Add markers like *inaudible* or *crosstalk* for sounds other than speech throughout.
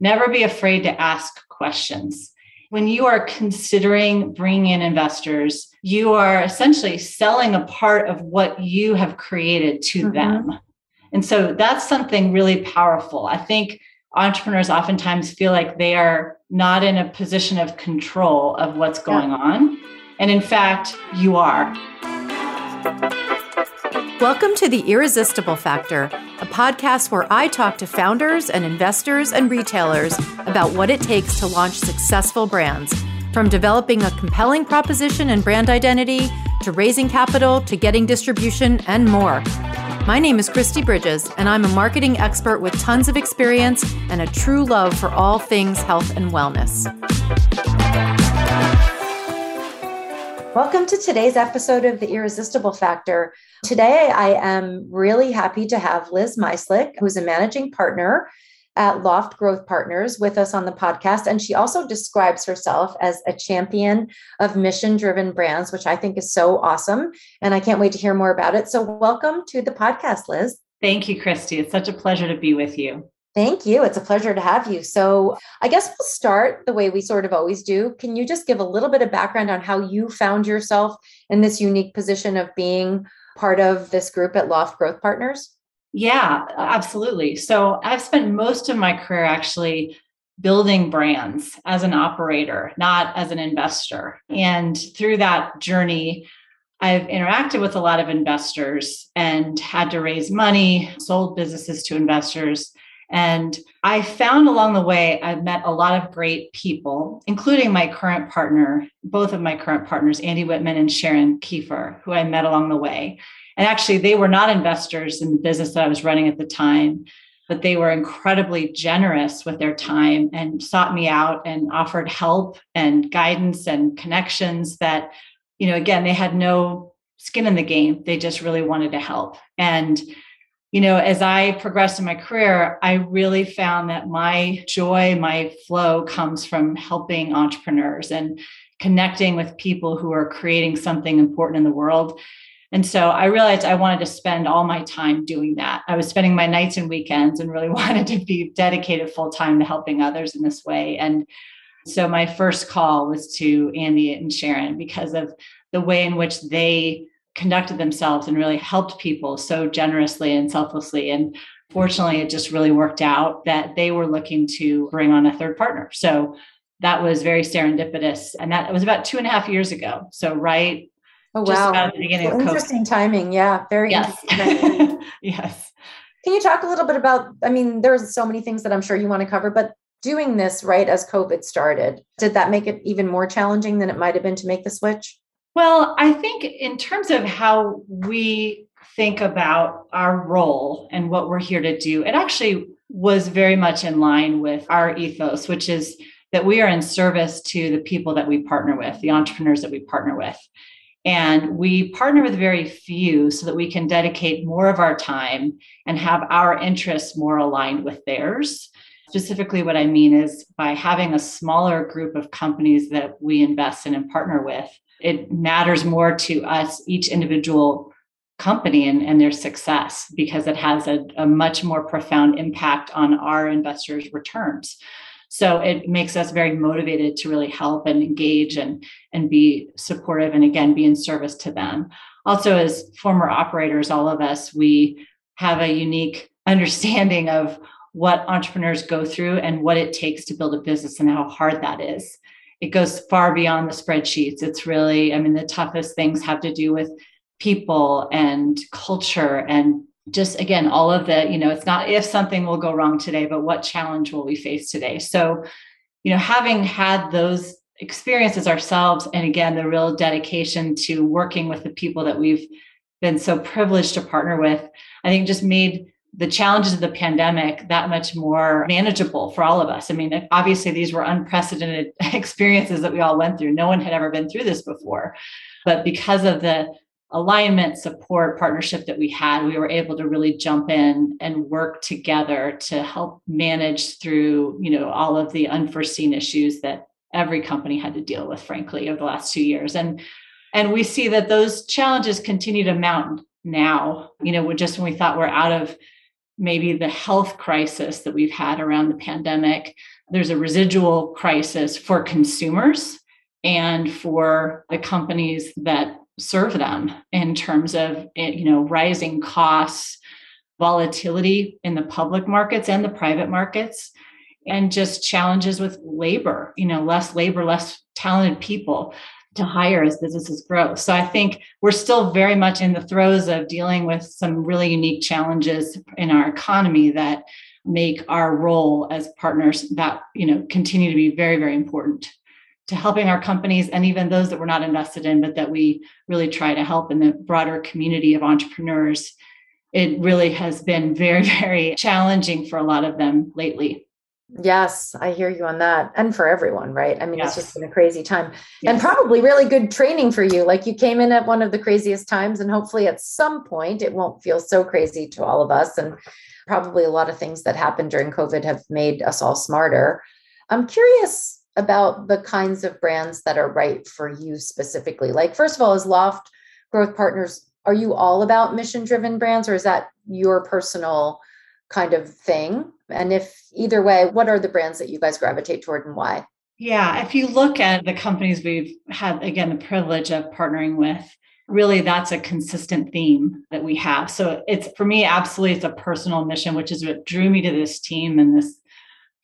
never be afraid to ask questions. When you are considering bringing in investors, you are essentially selling a part of what you have created to mm-hmm. them. And so that's something really powerful. I think entrepreneurs oftentimes feel like they are not in a position of control of what's going yeah. on. And in fact, you are. Welcome to The Irresistible Factor, a podcast where I talk to founders and investors and retailers about what it takes to launch successful brands, from developing a compelling proposition and brand identity to raising capital to getting distribution and more. My name is Kristi Bridges, and I'm a marketing expert with tons of experience and a true love for all things health and wellness. Welcome to today's episode of The Irresistible Factor. Today, I am really happy to have Liz Myslik, who's a managing partner at Loft Growth Partners with us on the podcast. And she also describes herself as a champion of mission driven brands, which I think is so awesome. And I can't wait to hear more about it. So, welcome to the podcast, Liz. Thank you, Kristi. It's such a pleasure to be with you. Thank you. It's a pleasure to have you. So, I guess we'll start the way we sort of always do. Can you just give a little bit of background on how you found yourself in this unique position of being part of this group at Loft Growth Partners? Yeah, absolutely. So I've spent most of my career actually building brands as an operator, not as an investor. And through that journey, I've interacted with a lot of investors and had to raise money, sold businesses to investors. And I found along the way, I've met a lot of great people, including my current partner, both of my current partners, Andy Whitman and Sharon Kiefer, who I met along the way. And actually, they were not investors in the business that I was running at the time, but they were incredibly generous with their time and sought me out and offered help and guidance and connections that, you know, again, they had no skin in the game. They just really wanted to help. And, you know, as I progressed in my career, I really found that my joy, my flow comes from helping entrepreneurs and connecting with people who are creating something important in the world and so I realized I wanted to spend all my time doing that. I was spending my nights and weekends and really *laughs* wanted to be dedicated full time to helping others in this way. And so my first call was to Andy and Sharon because of the way in which they conducted themselves and really helped people so generously and selflessly. And fortunately, it just really worked out that they were looking to bring on a third partner. So that was very serendipitous. And that was about two and a half years ago. So, right Oh wow! So interesting timing. Yeah, very yes. *laughs* yes. Can you talk a little bit about? I mean, there's so many things that I'm sure you want to cover, but doing this right as COVID started, did that make it even more challenging than it might have been to make the switch? Well, I think in terms of how we think about our role and what we're here to do, it actually was very much in line with our ethos, which is that we are in service to the people that we partner with, the entrepreneurs that we partner with. And we partner with very few so that we can dedicate more of our time and have our interests more aligned with theirs. Specifically, what I mean is by having a smaller group of companies that we invest in and partner with, it matters more to us, each individual company and, and their success, because it has a, a much more profound impact on our investors' returns. So it makes us very motivated to really help and engage and, and be supportive and again, be in service to them. Also, as former operators, all of us, we have a unique understanding of what entrepreneurs go through and what it takes to build a business and how hard that is. It goes far beyond the spreadsheets. It's really, I mean, the toughest things have to do with people and culture and just again all of the you know it's not if something will go wrong today but what challenge will we face today so you know having had those experiences ourselves and again the real dedication to working with the people that we've been so privileged to partner with i think just made the challenges of the pandemic that much more manageable for all of us. I mean, obviously, these were unprecedented *laughs* experiences that we all went through. No one had ever been through this before. But because of the alignment support partnership that we had we were able to really jump in and work together to help manage through you know all of the unforeseen issues that every company had to deal with frankly over the last two years and and we see that those challenges continue to mount now you know just when we thought we're out of maybe the health crisis that we've had around the pandemic, there's a residual crisis for consumers and for the companies that serve them in terms of eh, you know rising costs volatility in the public markets and the private markets and just challenges with labor you know less labor less talented people to hire as businesses grow so i think we're still very much in the throes of dealing with some really unique challenges in our economy that make our role as partners that you know continue to be very very important to helping our companies and even those that we're not invested in, but that we really try to help in the broader community of entrepreneurs. It really has been very, *laughs* very challenging for a lot of them lately. Yes, I hear you on that. And for everyone, right? I mean, yes. it's just been a crazy time yes. and probably really good training for you. Like you came in at one of the craziest times, and hopefully at some point it won't feel so crazy to all of us. And probably a lot of things that happened during COVID have made us all smarter. I'm curious about the kinds of brands that are right for you specifically? Like, first of all, is Loft Growth Partners, are you all about mission driven brands or is that your personal kind of thing? And if either way, what are the brands that you guys gravitate toward and why? Yeah, if you look at the companies we've had, again, the privilege of partnering with, really that's a consistent theme that we have. So it's for me, absolutely, it's a personal mission, which is what drew me to this team and this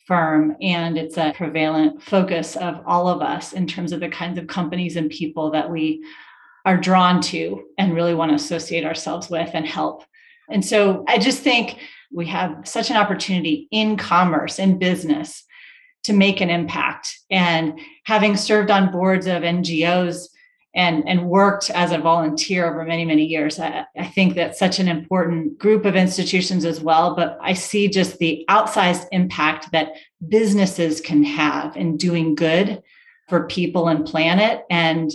firm and it's a prevalent focus of all of us in terms of the kinds of companies and people that we are drawn to and really want to associate ourselves with and help. And so I just think we have such an opportunity in commerce and business to make an impact. And having served on boards of NGOs and and worked as a volunteer over many many years I, I, think that's such an important group of institutions as well but i see just the outsized impact that businesses can have in doing good for people and planet and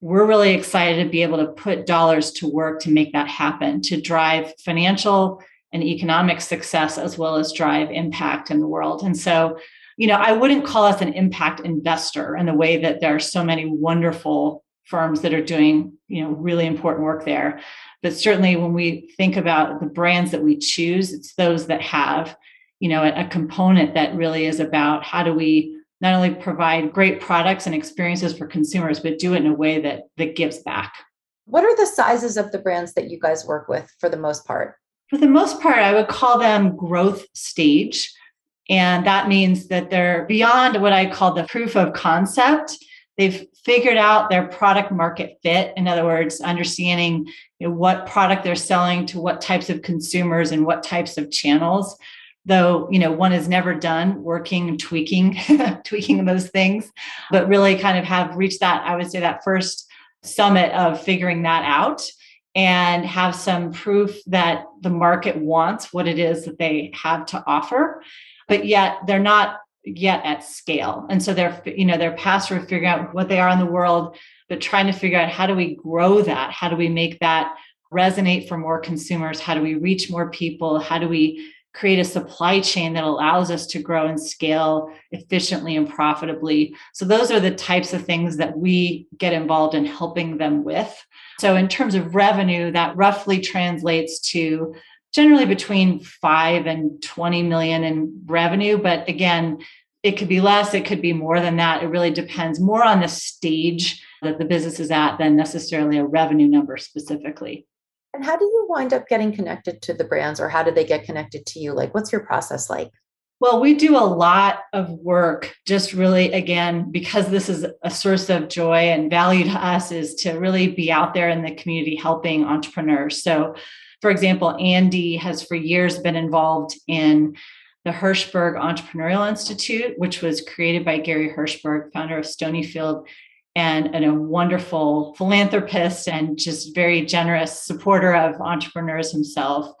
we're really excited to be able to put dollars to work to make that happen to drive financial and economic success as well as drive impact in the world. And so you know i wouldn't call us an impact investor in the way that there are so many wonderful firms that are doing you know really important work there. But certainly when we think about the brands that we choose it's those that have you know a, a component that really is about how do we not only provide great products and experiences for consumers but do it in a way that that gives back. What are the sizes of the brands that you guys work with for the most part for the most part i would call them growth stage. And that means that they're beyond what i call the proof of concept. They've figured out their product market fit. In other words understanding you know, what product they're selling to what types of consumers and what types of channels. Though you know one is never done working tweaking *laughs* tweaking those things but really kind of have reached that i would say that first summit of figuring that out and have some proof that the market wants what it is that they have to offer but yet they're not yet at scale. And so they're, you know, they're past sort of figuring out what they are in the world, but trying to figure out how do we grow that? How do we make that resonate for more consumers? How do we reach more people? How do we create a supply chain that allows us to grow and scale efficiently and profitably? So those are the types of things that we get involved in helping them with. So in terms of revenue, that roughly translates to generally between 5 and 20 million in revenue but again it could be less it could be more than that it really depends more on the stage that the business is at than necessarily a revenue number specifically and how do you wind up getting connected to the brands or how do they get connected to you like what's your process like well, we do a lot of work just really, again, because this is a source of joy and value to us, is to really be out there in the community helping entrepreneurs. So for example, Andy has for years been involved in the Hirshberg Entrepreneurial Institute, which was created by Gary Hirshberg, founder of Stonyfield, and, and, a wonderful philanthropist and just very generous supporter of entrepreneurs himself.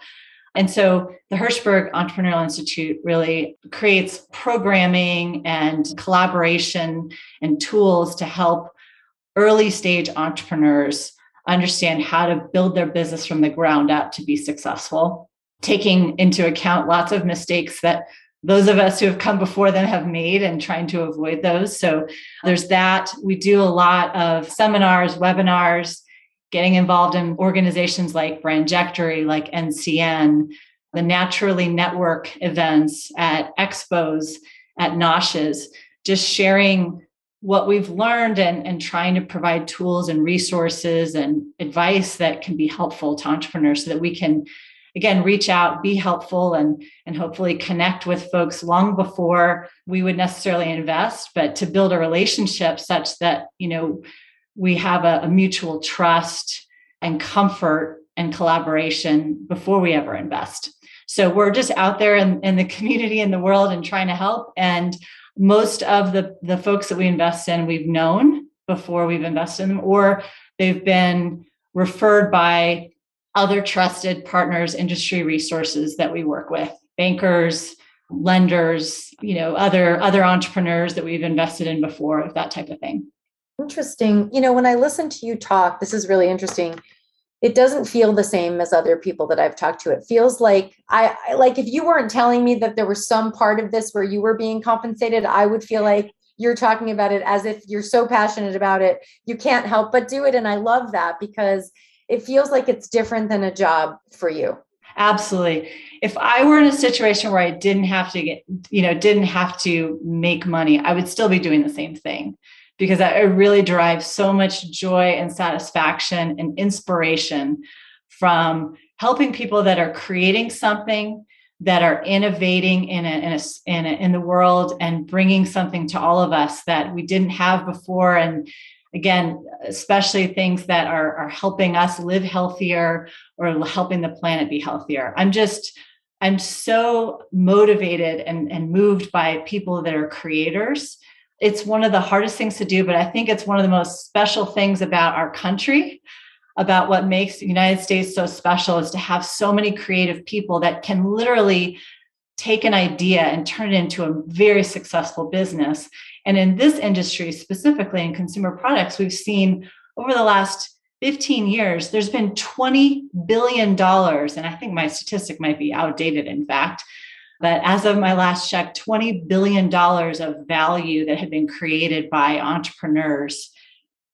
And so the Hirshberg Entrepreneurial Institute really creates programming and collaboration and tools to help early stage entrepreneurs understand how to build their business from the ground up to be successful, taking into account lots of mistakes that those of us who have come before them have made and trying to avoid those. So there's that. We do a lot of seminars, webinars, getting involved in organizations like Brandjectory, like NCN, the Naturally Network events, at expos, at NOSHs, just sharing what we've learned and, and trying to provide tools and resources and advice that can be helpful to entrepreneurs so that we can again reach out be helpful and and hopefully connect with folks long before we would necessarily invest but to build a relationship such that you know we have a, a mutual trust and comfort and collaboration before we ever invest. So we're just out there in, in the community in the world and trying to help. And most of the the folks that we invest in we've known before we've invested in them or they've been referred by other trusted partners industry resources that we work with bankers lenders you know other other entrepreneurs that we've invested in before that type of thing interesting you know when i listen to you talk this is really interesting it doesn't feel the same as other people that I've talked to. It feels like I, I, like if you weren't telling me that there was some part of this where you were being compensated, I would feel like you're talking about it as if you're so passionate about it, you can't help but do it. And I love that because it feels like it's different than a job for you. Absolutely. If I were in a situation where I didn't have to get, you know, didn't have to make money, I would still be doing the same thing because I really derives so much joy and satisfaction and inspiration from helping people that are creating something that are innovating in a, in, a, in, a, in the world and bringing something to all of us that we didn't have before and again especially things that are, are helping us live healthier or helping the planet be healthier i'm just i'm so motivated and, and moved by people that are creators it's one of the hardest things to do, but I think it's one of the most special things about our country, about what makes the United States so special is to have so many creative people that can literally take an idea and turn it into a very successful business. And in this industry, specifically in consumer products, we've seen over the last 15 years, there's been $20 billion. And I think my statistic might be outdated, in fact, but as of my last check, $20 billion of value that had been created by entrepreneurs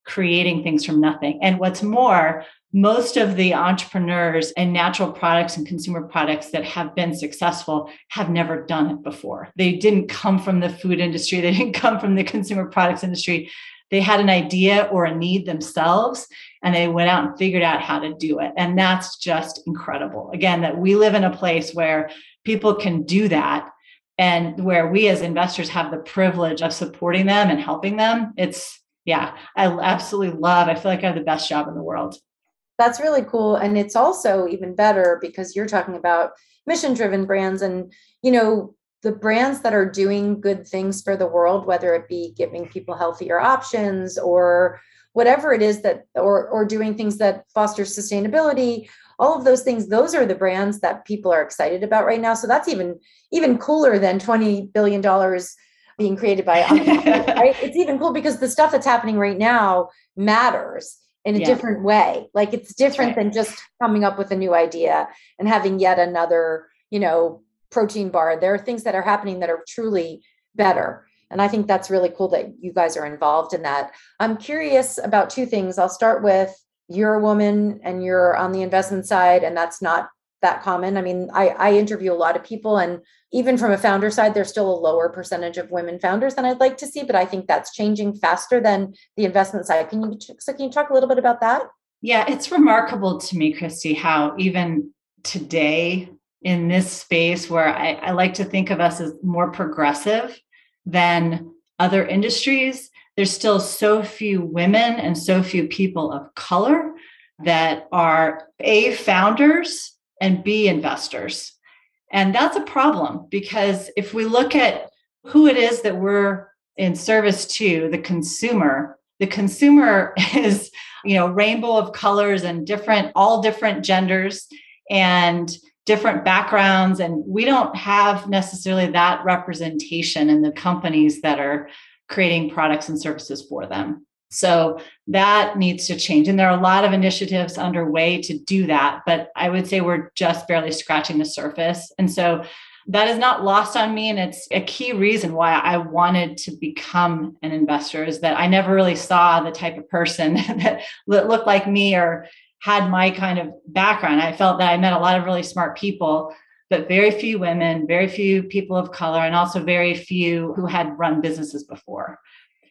creating things from nothing. And what's more, most of the entrepreneurs and natural products and consumer products that have been successful have never done it before. They didn't come from the food industry, *laughs* they didn't come from the consumer products industry. They had an idea or a need themselves and they went out and figured out how to do it. And that's just incredible. Again, that we live in a place where people can do that and where we as investors have the privilege of supporting them and helping them it's yeah i absolutely love i feel like i have the best job in the world that's really cool and it's also even better because you're talking about mission driven brands and you know the brands that are doing good things for the world whether it be giving people healthier options or whatever it is that or or doing things that foster sustainability all of those things those are the brands that people are excited about right now. So that's even even cooler than 20 billion dollars being created by *laughs* right? It's even cool because the stuff that's happening right now matters in a yeah. different way. Like it's different right. than just coming up with a new idea and having yet another you know protein bar. There are things that are happening that are truly better. And i think that's really cool that you guys are involved in that. I'm curious about two things. I'll start with you're a woman and you're on the investment side and that's not that common. I mean I, I interview a lot of people and even from a founder side there's still a lower percentage of women founders than i'd like to see but i think that's changing faster than the investment side. Can you so can you talk a little bit about that? Yeah it's remarkable to me kristi how even today in this space where I, I like to think of us as more progressive than other industries there's still so few women and so few people of color that are A, founders and B, investors. And that's a problem because if we look at who it is that we're in service to, the consumer, the consumer *laughs* is, you know, rainbow of colors and different, all different genders and different backgrounds. And we don't have necessarily that representation in the companies that are creating products and services for them. So that needs to change. And there are a lot of initiatives underway to do that. But I would say we're just barely scratching the surface. And so that is not lost on me. And it's a key reason why I wanted to become an investor is that I never really saw the type of person *laughs* that looked like me or had my kind of background. I felt that I met a lot of really smart people but very few women, very few people of color, and also very few who had run businesses before.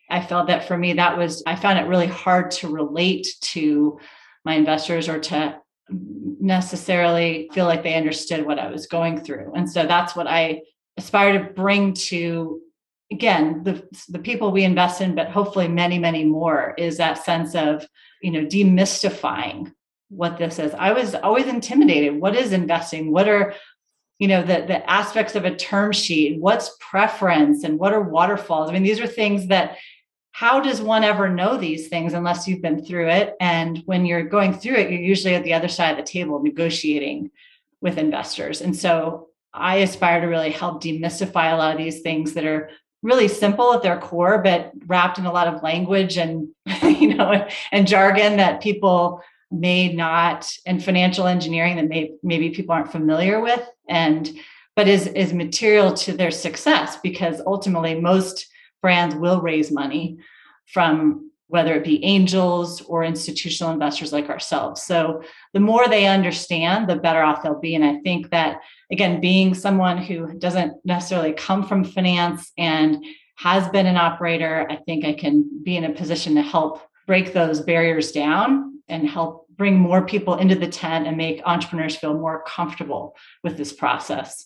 I felt that for me, that was, I found it really hard to relate to my investors or to necessarily feel like they understood what I was going through. And so that's what I aspire to bring to again the the people we invest in but hopefully many many more is that sense of you know demystifying what this is. I was always intimidated. What is investing? What are you know the the aspects of a term sheet? What's preference? And what are waterfalls? I mean these are things that how does one ever know these things unless you've been through it? And when you're going through it you're usually at the other side of the table negotiating with investors. And so i aspire to really help demystify a lot of these things that are really simple at their core but wrapped in a lot of language and *laughs* you know and jargon that people may not and financial engineering that may maybe people aren't familiar with. And but is is material to their success because ultimately most brands will raise money from whether it be angels or institutional investors like ourselves. So the more they understand, the better off they'll be. And I think that, again, being someone who doesn't necessarily come from finance and has been an operator, I think I can be in a position to help break those barriers down and help bring more people into the tent and make entrepreneurs feel more comfortable with this process.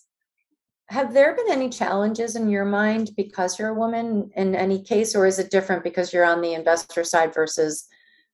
Have there been any challenges in your mind because you're a woman in any case, or is it different because you're on the investor side versus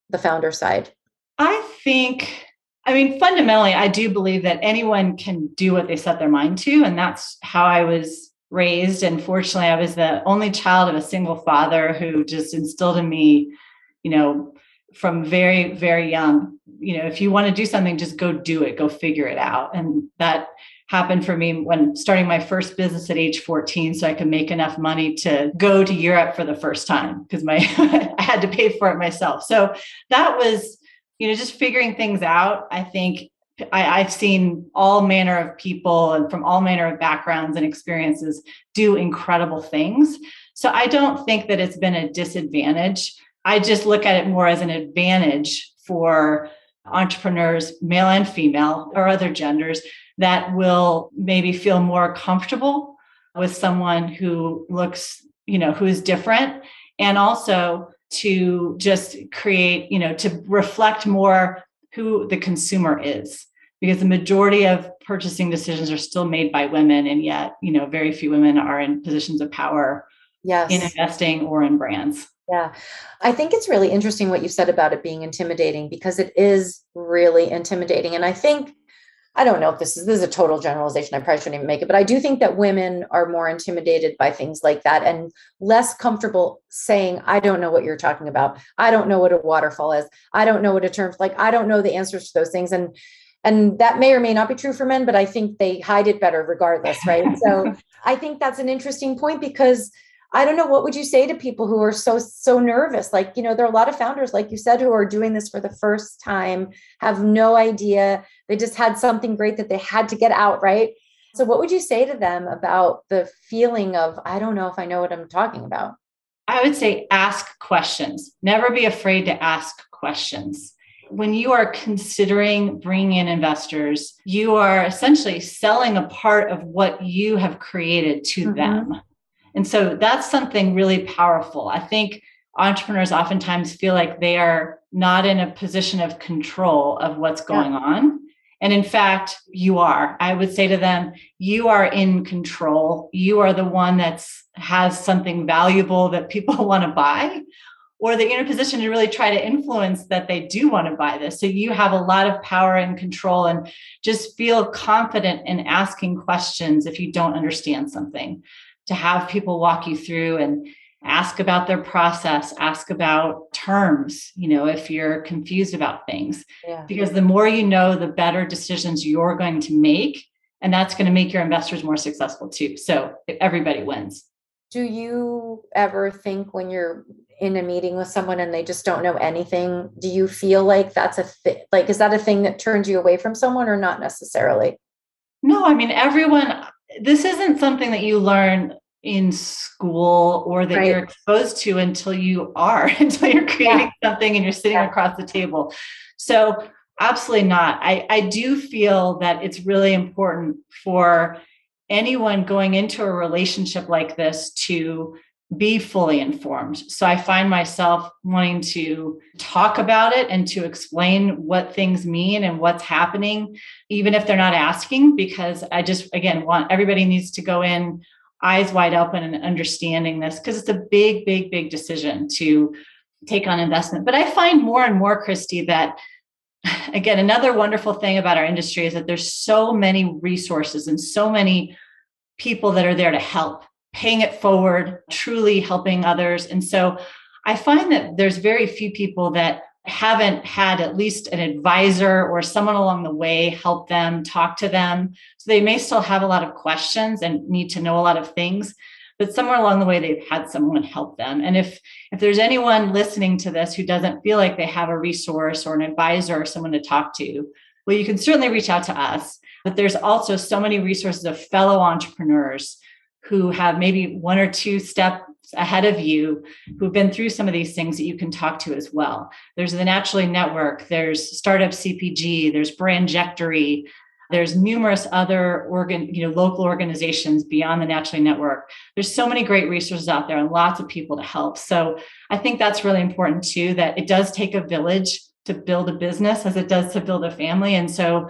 the founder side? I think, I mean, fundamentally, I do believe that anyone can do what they set their mind to. And that's how I was raised. And fortunately, I was the only child of a single father who just instilled in me, you know, from very, very young, you know, if you want to do something, just go do it, go figure it out. And that happened for me when starting my first business at age 14 so I could make enough money to go to Europe for the first time because my *laughs* I had to pay for it myself. So that was, you know, just figuring things out. I think I, have seen all manner of people and from all manner of backgrounds and experiences do incredible things. So I don't think that it's been a disadvantage. I just look at it more as an advantage for entrepreneurs, male and female, or other genders, that will maybe feel more comfortable with someone who looks, you know, who is different. And also to just create, you know, to reflect more who the consumer is. Because the majority of purchasing decisions are still made by women, and yet, you know, very few women are in positions of power yes. in investing or in brands. Yeah. I think it's really interesting what you said about it being intimidating because it is really intimidating. And I think I don't know if this is this is a total generalization. I probably shouldn't even make it, but I do think that women are more intimidated by things like that and less comfortable saying, "I don't know what you're talking about. I don't know what a waterfall is. I don't know what a term like. I don't know the answers to those things." And and that may or may not be true for men, but I think they hide it better regardless, right? so *laughs* I think that's an interesting point because I don't know what would you say to people who are so so nervous? Like you know there are a lot of founders like you said who are doing this for the first time have no idea. They just had something great that they had to get out right? So what would you say to them about the feeling of I don't know if I know what I'm talking about I would say ask questions. Never be afraid to ask questions. When you are considering bringing in investors, you are essentially selling a part of what you have created to mm-hmm. them. And so that's something really powerful. I think entrepreneurs oftentimes feel like they are not in a position of control of what's going yeah. on. And in fact, you are. I would say to them, you are in control. You are the one that's has something valuable that people *laughs* want to buy or that you're in a position to really try to influence that they do want to buy this. So you have a lot of power and control and just feel confident in asking questions if you don't understand something to have people walk you through and ask about their process ask about terms you know if you're confused about things. Yeah. because the more you know the better decisions you're going to make and that's going to make your investors more successful too. So everybody wins. Do you ever think when you're in a meeting with someone and they just don't know anything do you feel like that's a thing like is that a thing that turns you away from someone or not necessarily? No i mean everyone this isn't something that you learn in school or that right. you're exposed to until you are *laughs* until you're creating yeah. something and you're sitting yeah. across the table so Absolutely not. I, I do feel that it's really important for anyone going into a relationship like this to be fully informed. So I find myself wanting to talk about it and to explain what things mean and what's happening, even if they're not asking, because I just, again, want everybody needs to go in eyes wide open and understanding this because it's a big, big, big decision to take on investment. But I find more and more, Kristi, that *sighs* again, another wonderful thing about our industry is that there's so many resources and so many people that are there to help, paying it forward, truly helping others. And so I find that there's very few people that haven't had at least an advisor or someone along the way help them talk to them. So they may still have a lot of questions and need to know a lot of things, but somewhere along the way they've had someone help them. And if if there's anyone listening to this who doesn't feel like they have a resource or an advisor or someone to talk to, well, you can certainly reach out to us. But there's also so many resources of fellow entrepreneurs who have maybe one or two steps ahead of you who've been through some of these things that you can talk to as well. There's the Naturally Network, there's Startup CPG, there's Brandjectory, there's numerous other organ, you know, local organizations beyond the Naturally Network. There's so many great resources out there and lots of people to help. So I think that's really important too, that it does take a village to build a business as it does to build a family. And so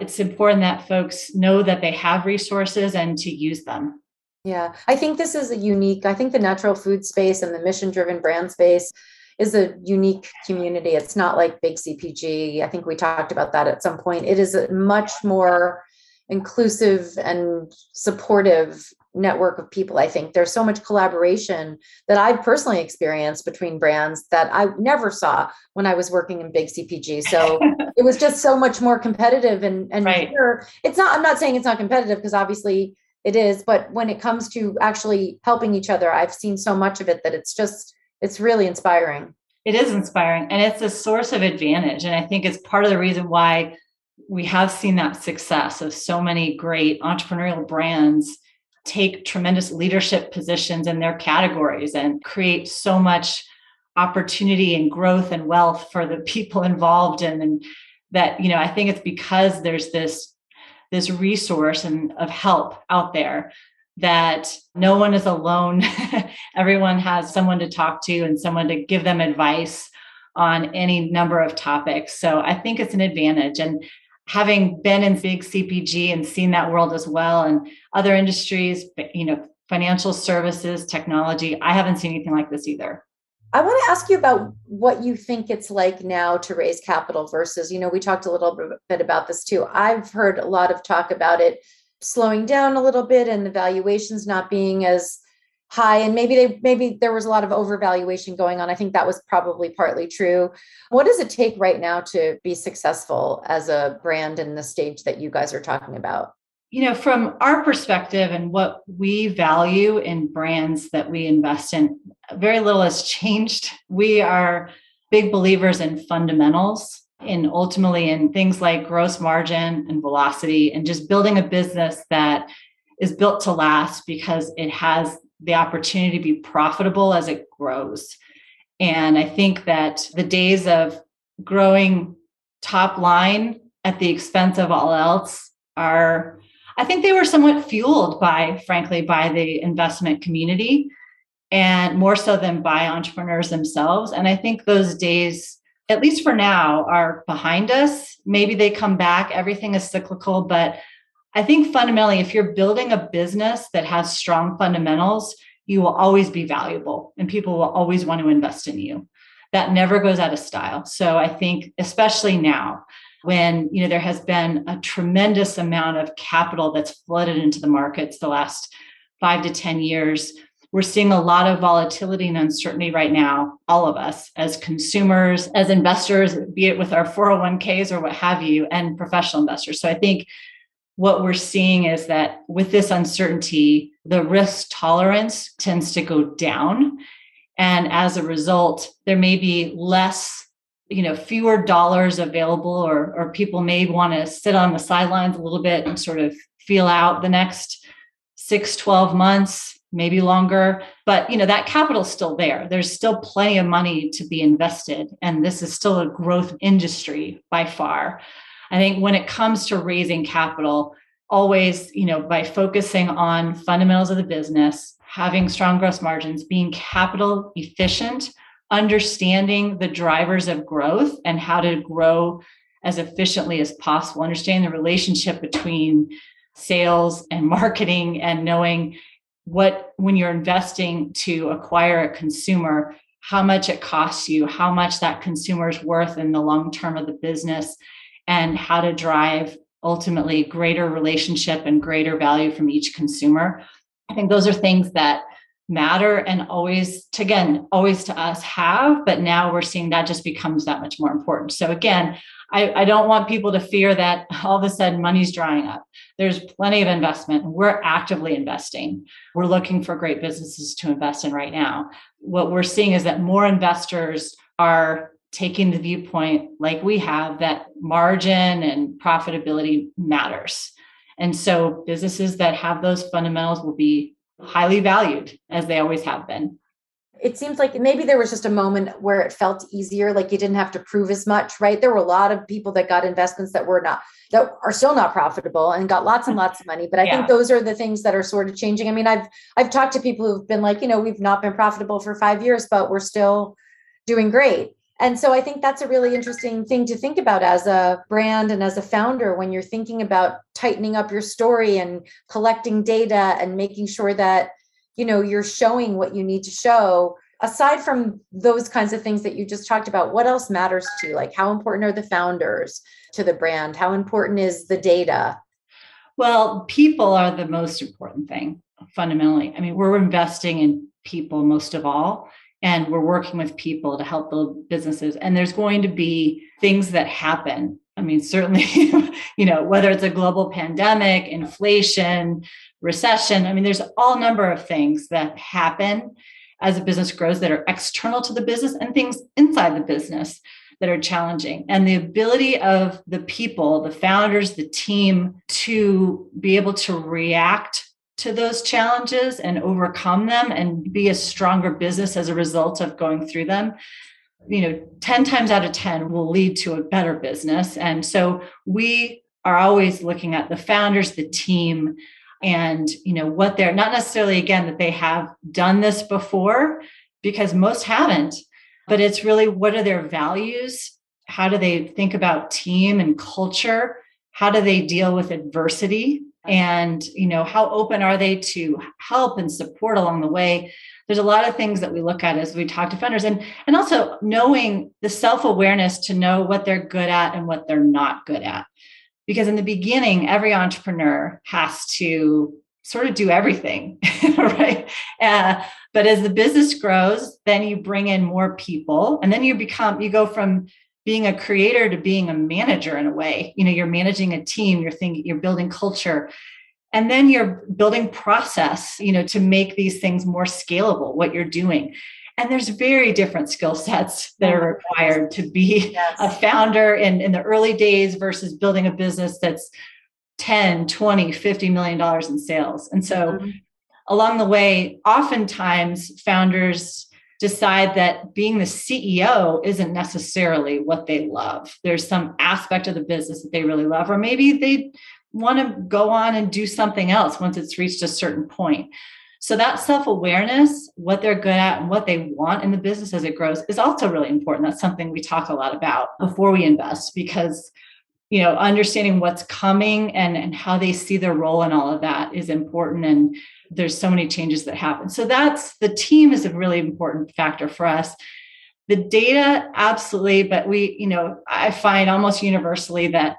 it's important that folks know that they have resources and to use them. Yeah, I think this is a unique, I think the natural food space and the mission driven brand space is a unique community. It's not like big CPG. I think we talked about that at some point. It is a much more inclusive and supportive network of people. I think there's so much collaboration that I've personally experienced between brands that I never saw when I was working in big CPG. So *laughs* it was just so much more competitive and and right. here, it's not I'm not saying it's not competitive because obviously it is, but when it comes to actually helping each other, I've seen so much of it that it's just it's really inspiring. It is inspiring and it's a source of advantage and I think it's part of the reason why we have seen that success of so many great entrepreneurial brands take tremendous leadership positions in their categories and create so much opportunity and growth and wealth for the people involved in and that you know i think it's because there's this this resource and of help out there that no one is alone. *laughs* Everyone has someone to talk to and someone to give them advice on any number of topics. So i think it's an advantage. And having been in big CPG and seen that world as well and other industries, you know, financial services, technology, I haven't seen anything like this either. I want to ask you about what you think it's like now to raise capital versus, you know, we talked a little bit about this too. I've heard a lot of talk about it slowing down a little bit and the valuations not being as high and maybe they maybe there was a lot of overvaluation going on. I think that was probably partly true. What does it take right now to be successful as a brand in the stage that you guys are talking about you know from our perspective and what we value in brands that we invest in very little has changed we are big believers in fundamentals and ultimately in things like gross margin and velocity and just building a business that is built to last because it has the opportunity to be profitable as it grows. And I think that the days of growing top line at the expense of all else are, I think they were somewhat fueled by, frankly, by the investment community and more so than by entrepreneurs themselves. And I think those days, at least for now, are behind us. Maybe they come back. Everything is cyclical, but I think fundamentally, if you're building a business that has strong fundamentals, you will always be valuable and people will always want to invest in you. That never goes out of style. So I think, especially now, when you know there has been a tremendous amount of capital that's flooded into the markets the last five to 10 years, we're seeing a lot of volatility and uncertainty right now, all of us as consumers, as investors, be it with our 401ks or what have you, and professional investors. So I think what we're seeing is that with this uncertainty, the risk tolerance tends to go down. And as a result, there may be less, you know, fewer dollars available, or, or people may want to sit on the sidelines a little bit and sort of feel out the next six, 12 months maybe longer. But you know that capital's still there. There's still plenty of money to be invested and this is still a growth industry by far. I think when it comes to raising capital always you know by focusing on fundamentals of the business having strong gross margins being capital efficient understanding the drivers of growth and how to grow as efficiently as possible understanding the relationship between sales and marketing and knowing what when you're investing to acquire a consumer how much it costs you how much that consumer is worth in the long term of the business and how to drive ultimately greater relationship and greater value from each consumer. I think those are things that matter and always to again always to us have but now we're seeing that just becomes that much more important. So again I, I don't want people to fear that *laughs* all of a sudden money's drying up. There's plenty of investment. We're actively investing. We're looking for great businesses to invest in right now. What we're seeing is that more investors are taking the viewpoint like we have that margin and profitability matters. And so businesses that have those fundamentals will be highly valued as they always have been. It seems like maybe there was just a moment where it felt easier, like you didn't have to prove as much, right? There were a lot of people that got investments that were not, that are still not profitable and got lots and *laughs* lots of money. But I yeah. think those are the things that are sort of changing. I mean, I've I've talked to people who've been like, you know, we've not been profitable for five years, but we're still doing great. And so I think that's a really interesting thing to think about as a brand and as a founder when you're thinking about tightening up your story and collecting data and making sure that you know you're showing what you need to show. Aside from those kinds of things that you just talked about what else matters to you? Like how important are the founders to the brand? How important is the data? Well people are the most important thing fundamentally. I mean we're investing in people most of all and we're working with people to help build businesses. And there's going to be things that happen i mean certainly *laughs* you know whether it's a global pandemic inflation recession i mean there's all number of things that happen as a business grows that are external to the business and things inside the business that are challenging. And the ability of the people the founders the team to be able to react to those challenges and overcome them and be a stronger business as a result of going through them you know 10 times out of 10 will lead to a better business. And so we are always looking at the founders the team and you know what they're not necessarily again that they have done this before because most haven't but it's really what are their values? How do they think about team and culture? How do they deal with adversity? And you know how open are they to help and support along the way there's a lot of things that we look at as we talk to founders and and also knowing the self-awareness to know what they're good at and what they're not good at. Because in the beginning every entrepreneur has to sort of do everything *laughs* right? Uh, but as the business grows then you bring in more people and then you become you go from being a creator to being a manager in a way. You know you're managing a team you're thinking you're building culture and then you're building process you know to make these things more scalable what you're doing and there's very different skill sets that are required to be yes. a founder in, in the early days versus building a business that's 10 20 50 million dollars in sales and so mm-hmm. along the way oftentimes founders decide that being the CEO isn't necessarily what they love. There's some aspect of the business that they really love, or maybe they want to go on and do something else once it's reached a certain point. So that self-awareness, what they're good at and what they want in the business as it grows is also really important. That's something we talk a lot about before we invest because you know understanding what's coming and and how they see their role in all of that is important and there's so many changes that happen. So that's the team is a really important factor for us. The data, absolutely, but we, you know, I find almost universally that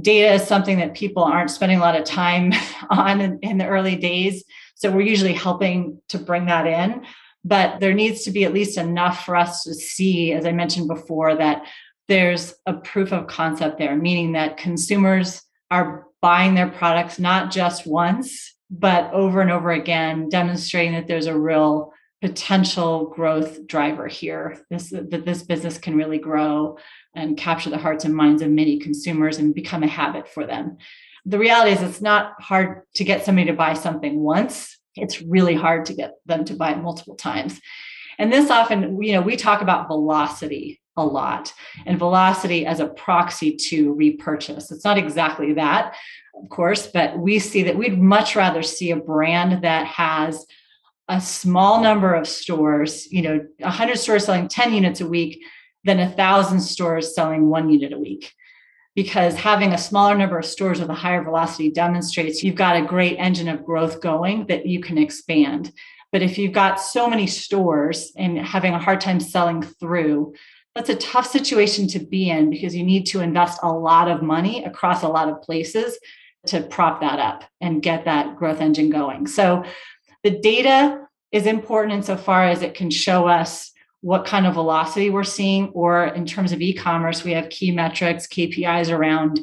data is something that people aren't spending a lot of time *laughs* on in, in the early days. So we're usually helping to bring that in. But there needs to be at least enough for us to see, as I mentioned before, that there's a proof of concept there, meaning that consumers are buying their products not just once, but over and over again, demonstrating that there's a real potential growth driver here. This that this business can really grow and capture the hearts and minds of many consumers and become a habit for them. The reality is it's not hard to get somebody to buy something once, it's really hard to get them to buy multiple times. And this often, you know, we talk about velocity a lot and velocity as a proxy to repurchase. It's not exactly that, of course, but we see that we'd much rather see a brand that has a small number of stores, you know, 100 stores selling 10 units a week than a thousand stores selling one unit a week because having a smaller number of stores with a higher velocity demonstrates you've got a great engine of growth going that you can expand. But if you've got so many stores and having a hard time selling through, that's a tough situation to be in because you need to invest a lot of money across a lot of places to prop that up and get that growth engine going. So the data is important insofar as it can show us what kind of velocity we're seeing, or in terms of e commerce, we have key metrics, KPIs around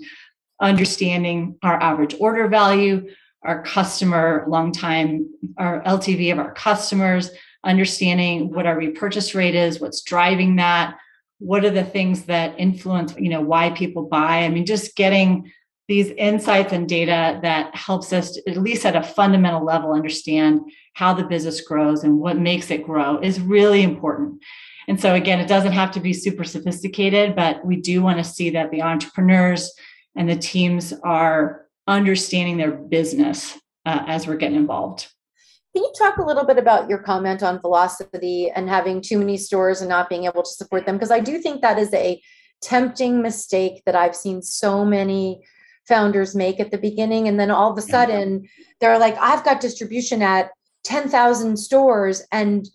understanding our average order value, our customer long time, our LTV of our customers, understanding what our repurchase rate is, what's driving that, what are the things that influence, you know, why people buy. I mean, just getting these insights and data that helps us to, at least at a fundamental level understand how the business grows and what makes it grow is really important. And so again it doesn't have to be super sophisticated but we do want to see that the entrepreneurs and the teams are understanding their business uh, as we're getting involved. Can you talk a little bit about your comment on velocity and having too many stores and not being able to support them? Because i do think that is a tempting mistake that i've seen so many founders make at the beginning. And then all of a sudden they're like, I've got distribution at 10,000 stores. And,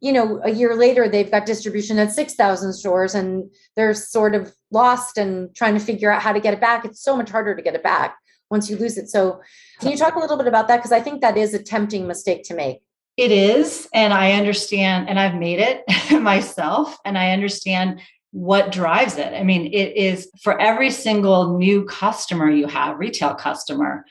you know, a year later, they've got distribution at 6,000 stores and they're sort of lost and trying to figure out how to get it back. It's so much harder to get it back once you lose it. So, can you talk a little bit about that? Because I think that is a tempting mistake to make. It is. And I understand, and I've made it *laughs* myself. And I understand what drives it. I mean, it is for every single new customer you have, retail customer,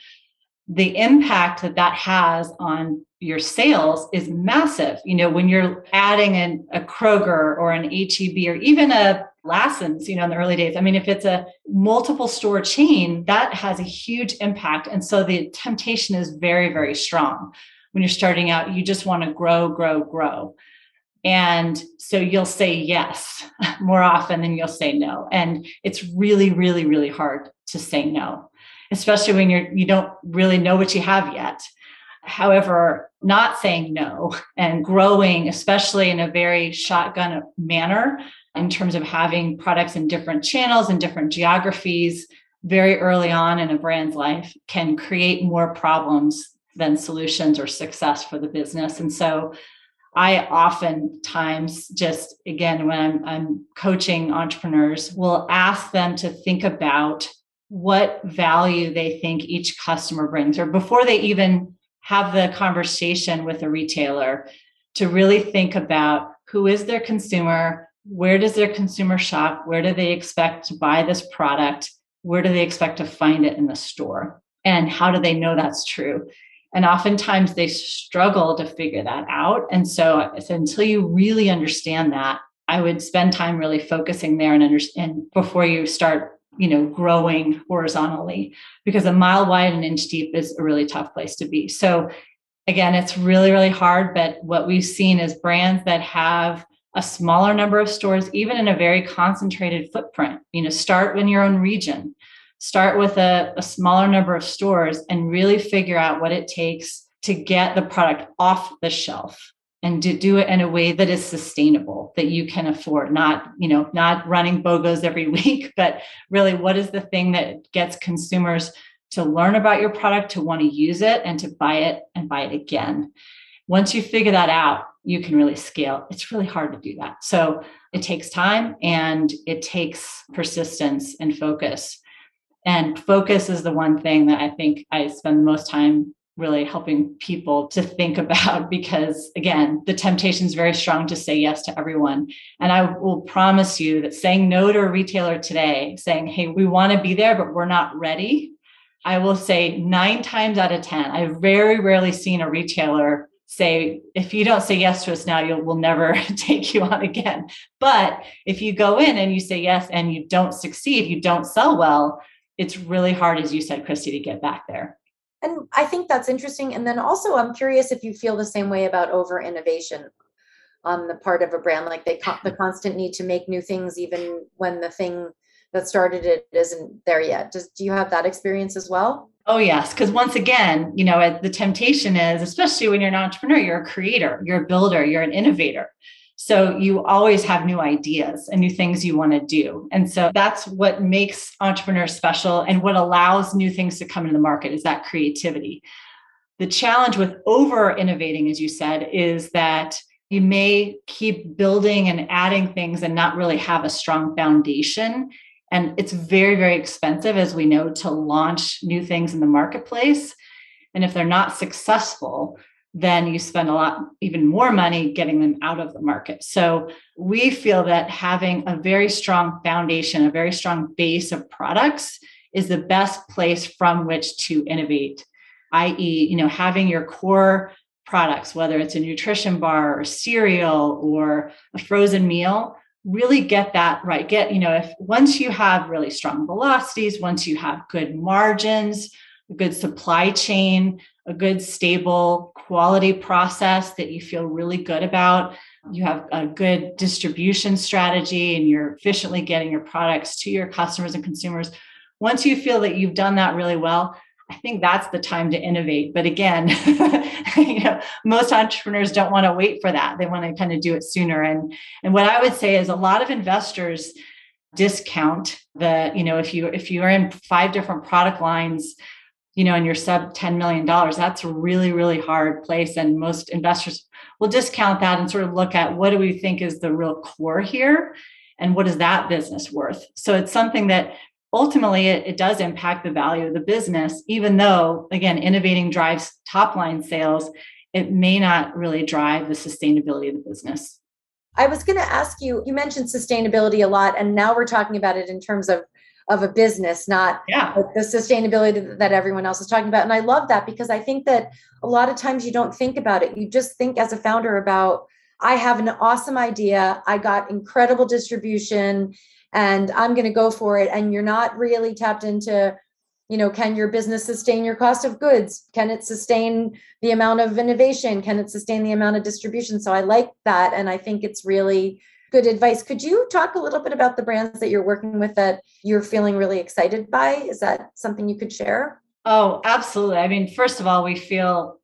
the impact that that has on your sales is massive. You know, when you're adding an, a Kroger or an HEB or even a Lassen's, you know, in the early days. I mean, if it's a multiple store chain, that has a huge impact. And so the temptation is very, very strong. When you're starting out, you just want to grow, grow, grow. And so you'll say yes *laughs* more often than you'll say no. And it's really, really, really hard to say no, especially when you're you don't really know what you have yet. However, not saying no *laughs* and growing, especially in a very shotgun manner, in terms of having products in different channels and different geographies very early on in a brand's life can create more problems than solutions or success for the business. And so I oftentimes just, again, when I'm, I'm coaching entrepreneurs, will ask them to think about what value they think each customer brings, or before they even have the conversation with a retailer, to really think about who is their consumer, where does their consumer shop, where do they expect to buy this product, where do they expect to find it in the store, and how do they know that's true? And oftentimes they struggle to figure that out. And so, so until you really understand that, I would spend time really focusing there and understand before you start, you know, growing horizontally, because a mile wide and inch deep is a really tough place to be. So again, it's really, really hard. But what we've seen is brands that have a smaller number of stores, even in a very concentrated footprint, you know, start in your own region start with a, a smaller number of stores and really figure out what it takes to get the product off the shelf and to do it in a way that is sustainable that you can afford not you know not running bogos every *laughs* week but really what is the thing that gets consumers to learn about your product to want to use it and to buy it and buy it again. Once you figure that out you can really scale. It's really hard to do that. So it takes time and it takes persistence and focus and focus is the one thing that I think I spend the most time really helping people to think *laughs* about because again the temptation is very strong to say yes to everyone. And i will promise you that saying no to a retailer today saying hey we want to be there but we're not ready i will say 9 times out of 10 i've very rarely seen a retailer say if you don't say yes to us now you'll we'll never *laughs* take you on again. But if you go in and you say yes and you don't succeed you don't sell well it's really hard, as you said, Kristi, to get back there. And I think that's interesting. And then also, I'm curious if you feel the same way about over innovation on the part of a brand, like they the constant need to make new things, even when the thing that started it isn't there yet. Does do you have that experience as well? Oh yes, because once again, you know, the temptation is, especially when you're an entrepreneur, you're a creator, you're a builder, you're an innovator. So you always have new ideas and new things you want to do. And so that's what makes entrepreneurs special and what allows new things to come into the market is that creativity. The challenge with over innovating, as you said, is that you may keep building and adding things and not really have a strong foundation. And it's very, very expensive, as we know, to launch new things in the marketplace. And if they're not successful, then you spend a lot, even more money getting them out of the market. So we feel that having a very strong foundation, a very strong base of products is the best place from which to innovate, i.e., you know, having your core products, whether it's a nutrition bar or cereal or a frozen meal, really get that right. Get, you know, if once you have really strong velocities, once you have good margins, a good supply chain, a good, stable quality process that you feel really good about. You have a good distribution strategy and you're efficiently getting your products to your customers and consumers. Once you feel that you've done that really well, I think that's the time to innovate. But again, *laughs* you know, most entrepreneurs don't want to wait for that. They want to kind of do it sooner. And and what I would say is a lot of investors discount the, you know, if you if you're in five different product lines, you know, and you're sub $10 million, that's a really, really hard place. And most investors will discount that and sort of look at what do we think is the real core here and what is that business worth? So it's something that ultimately it, it does impact the value of the business, even though, again, innovating drives top line sales, it may not really drive the sustainability of the business. I was going to ask you, you mentioned sustainability a lot, and now we're talking about it in terms of of a business, not yeah. the sustainability that everyone else is talking about. And I love that because I think that a lot of times you don't think about it. You just think as a founder about, I have an awesome idea. I got incredible distribution and I'm going to go for it. And you're not really tapped into, you know, can your business sustain your cost of goods? Can it sustain the amount of innovation? Can it sustain the amount of distribution? So I like that. And I think it's really good advice. Could you talk a little bit about the brands that you're working with that you're feeling really excited by? Is that something you could share? Oh, absolutely. I mean, first of all, we feel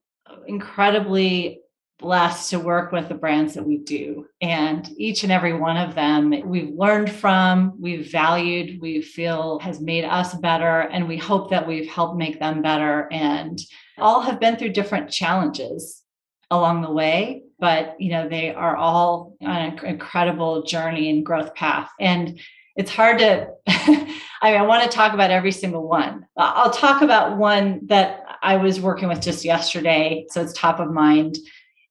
incredibly blessed to work with the brands that we do. And each and every one of them we've learned from, we've valued, we feel has made us better, and we hope that we've helped make them better. And all have been through different challenges along the way but you know they are all on an incredible journey and growth path. And it's hard to *laughs* i mean i want to talk about every single one. I'll talk about one that i was working with just yesterday so it's top of mind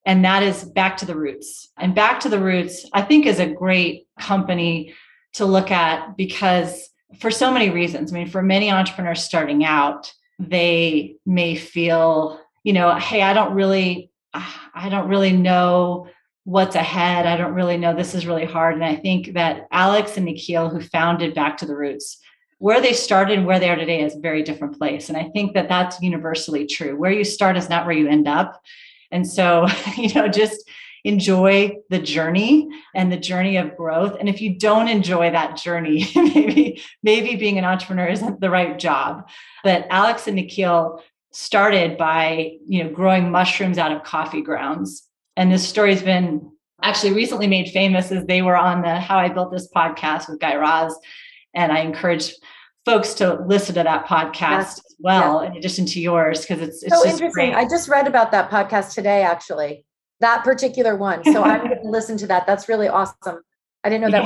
and that is back to the roots. And back to the roots i think is a great company to look at because for so many reasons. I mean for many entrepreneurs starting out they may feel you know hey i don't really Ah, I don't really know what's ahead. I don't really know. This is really hard. And I think that Alex and Nikhil, who founded Back to the Roots, where they started and where they are today is a very different place. And I think that that's universally true. Where you start is not where you end up. And so, *laughs* you know, just enjoy the journey and the journey of growth. And if you don't enjoy that journey, *laughs* maybe, maybe being an entrepreneur isn't the right job. But Alex and Nikhil started by you know growing mushrooms out of coffee grounds and this story's been actually recently made famous as they were on the how i built this podcast with guy raz and i encourage folks to listen to that podcast yes. as well yeah. in addition to yours because it's, it's so interesting great. i just read about that podcast today actually that particular one so i'm going to listen to that that's really awesome i didn't know that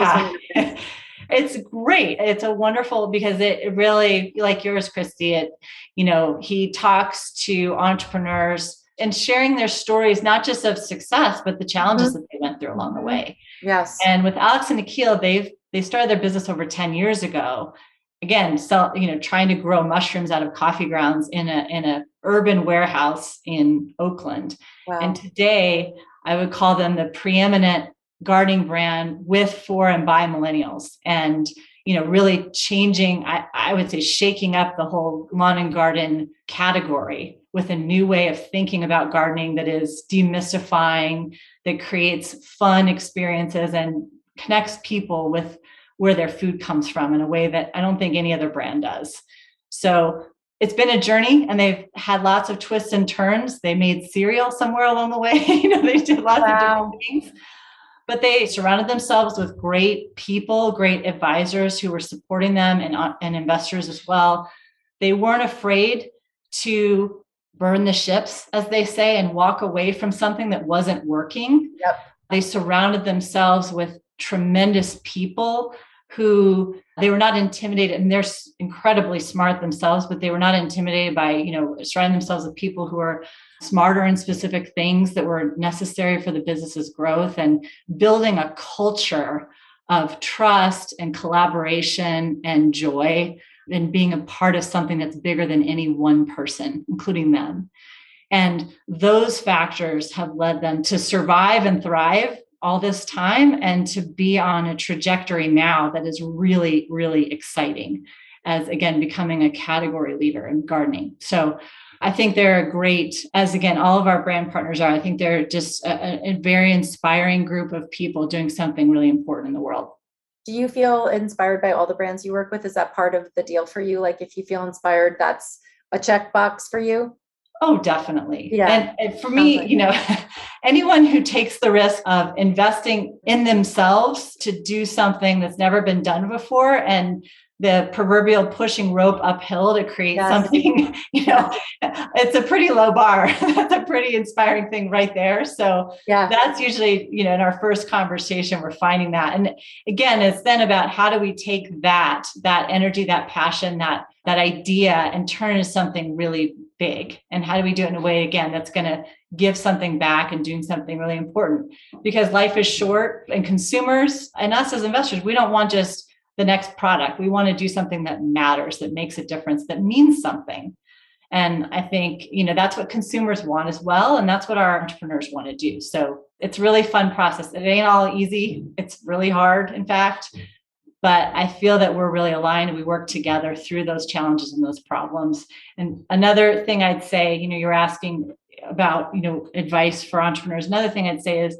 yeah. was *laughs* it's great. It's a wonderful because it really, like yours, Kristi, it, you know, he talks to entrepreneurs and sharing their stories, not just of success, but the challenges mm-hmm. that they went through along the way. Yes. And with Alex and Nikhil, they've they started their business over 10 years ago. Again, so you know, trying to grow mushrooms out of coffee grounds in a in a urban warehouse in Oakland. Wow. And today I would call them the preeminent gardening brand with for and by millennials and you know, really changing, I, I would say, shaking up the whole lawn and garden category with a new way of thinking about gardening that is demystifying, that creates fun experiences and connects people with where their food comes from in a way that I don't think any other brand does. So it's been a journey and they've had lots of twists and turns. They made cereal somewhere along the way. *laughs* you know, they did lots wow. of different things. But they surrounded themselves with great people, great advisors who were supporting them and, uh, and investors as well. They weren't afraid to burn the ships, as they say, and walk away from something that wasn't working. Yep. They surrounded themselves with tremendous people who they were not intimidated and they're incredibly smart themselves but they were not intimidated by you know surrounding themselves with people who are smarter in specific things that were necessary for the business's growth and building a culture of trust and collaboration and joy and being a part of something that's bigger than any one person including them and those factors have led them to survive and thrive all this time and to be on a trajectory now that is really, really exciting as again becoming a category leader in gardening. So I think they're a great, as again, all of our brand partners are. I think they're just a, a very inspiring group of people doing something really important in the world. Do you feel inspired by all the brands you work with? Is that part of the deal for you? Like if you feel inspired, that's a checkbox for you? Oh, definitely. Yeah. And, and for me, like you know, *laughs* anyone who takes the risk of investing in themselves to do something that's never been done before and the proverbial pushing rope uphill to create yes. something, *laughs* you know, it's a pretty low bar. *laughs* that's a pretty inspiring thing right there. So yeah, that's usually, you know, in our first conversation, we're finding that. And again, it's then about how do we take that, that energy, that passion, that that idea and turn it into something really big and how do we do it in a way again that's going to give something back and doing something really important because life is short and consumers and us as investors we don't want just the next product. We want to do something that matters that makes a difference that means something. And i think you know that's what consumers want as well and that's what our entrepreneurs want to do. So it's really fun process. It ain't all easy. It's really hard in fact. But I feel that we're really aligned we work together through those challenges and those problems. And another thing I'd say, you know, you're asking about, you know, advice for entrepreneurs. Another thing I'd say is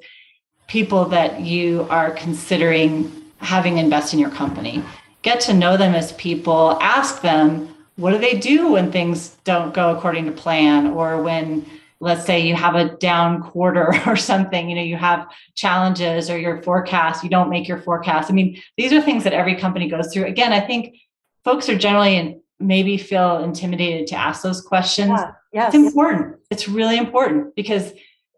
people that you are considering having invest in your company. Get to know them as people, ask them, what do they do when things don't go according to plan? Or when let's say you have a down quarter *laughs* or something you know you have challenges or your forecast you don't make your forecast. I mean these are things that every company goes through. Again i think folks are generally in, maybe feel intimidated to ask those questions. Yeah, yes. it's important. It's really important because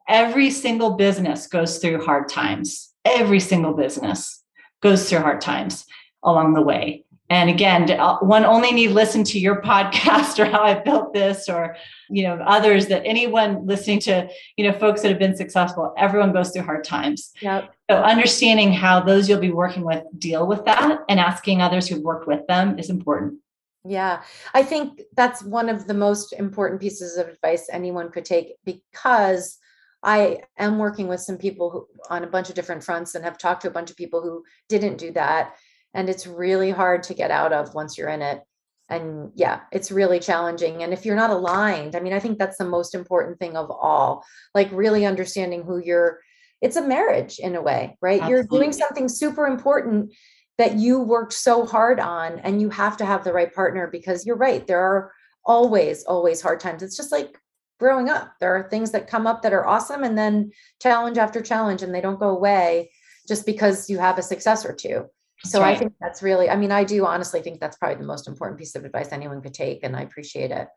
every single business goes through hard times. Every single business goes through hard times along the way. And again uh, one only need listen to your *laughs* podcast or how i built this or you know others that anyone listening to you know folks that have been successful everyone goes through hard times. Yep. so understanding how those you'll be working with deal with that and asking others who've worked with them is important. Yeah. I think that's one of the most important pieces of advice anyone could take because I am working with some people who, on a bunch of different fronts and have talked to a bunch of people who didn't do that. And it's really hard to get out of once you're in it. And yeah it's really challenging. And if you're not aligned i mean i think that's the most important thing of all like really understanding who you're it's a marriage in a way right? Absolutely. you're doing something super important that you worked so hard on and you have to have the right partner because you're right there are always always hard times. It's just like growing up there are things that come up that are awesome and then challenge after challenge and they don't go away just because you have a success or two so right. I think that's really, I mean, I do honestly think that's probably the most important piece of advice anyone could take, and I appreciate it.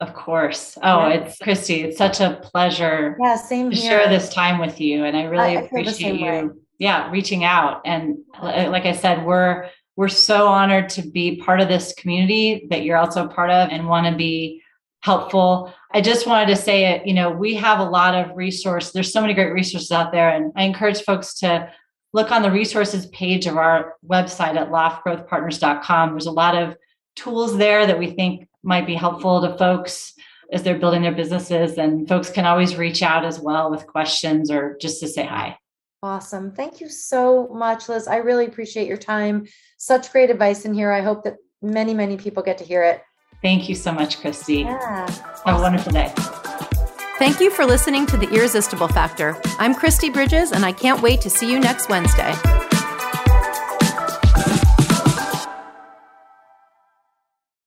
Of course. Oh, yeah. it's Kristi. It's such a pleasure. Yeah, same to here. share this time with you, and I really I, I appreciate you. Way. Yeah, reaching out and like I said, we're we're so honored to be part of this community that you're also part of and want to be helpful. I just wanted to say it. You know, we have a lot of resource. There's so many great resources out there, and I encourage folks to look on the resources page of our website at loftgrowthpartners.com. There's a lot of tools there that we think might be helpful to folks as they're building their businesses. And folks can always reach out as well with questions or just to say hi. Awesome. Thank you so much, Liz. I really appreciate your time. Such great advice in here. I hope that many, many people get to hear it. Thank you so much, Kristi. Yeah. Have a wonderful day. Thank you for listening to The Irresistible Factor. I'm Kristi Bridges, and I can't wait to see you next Wednesday.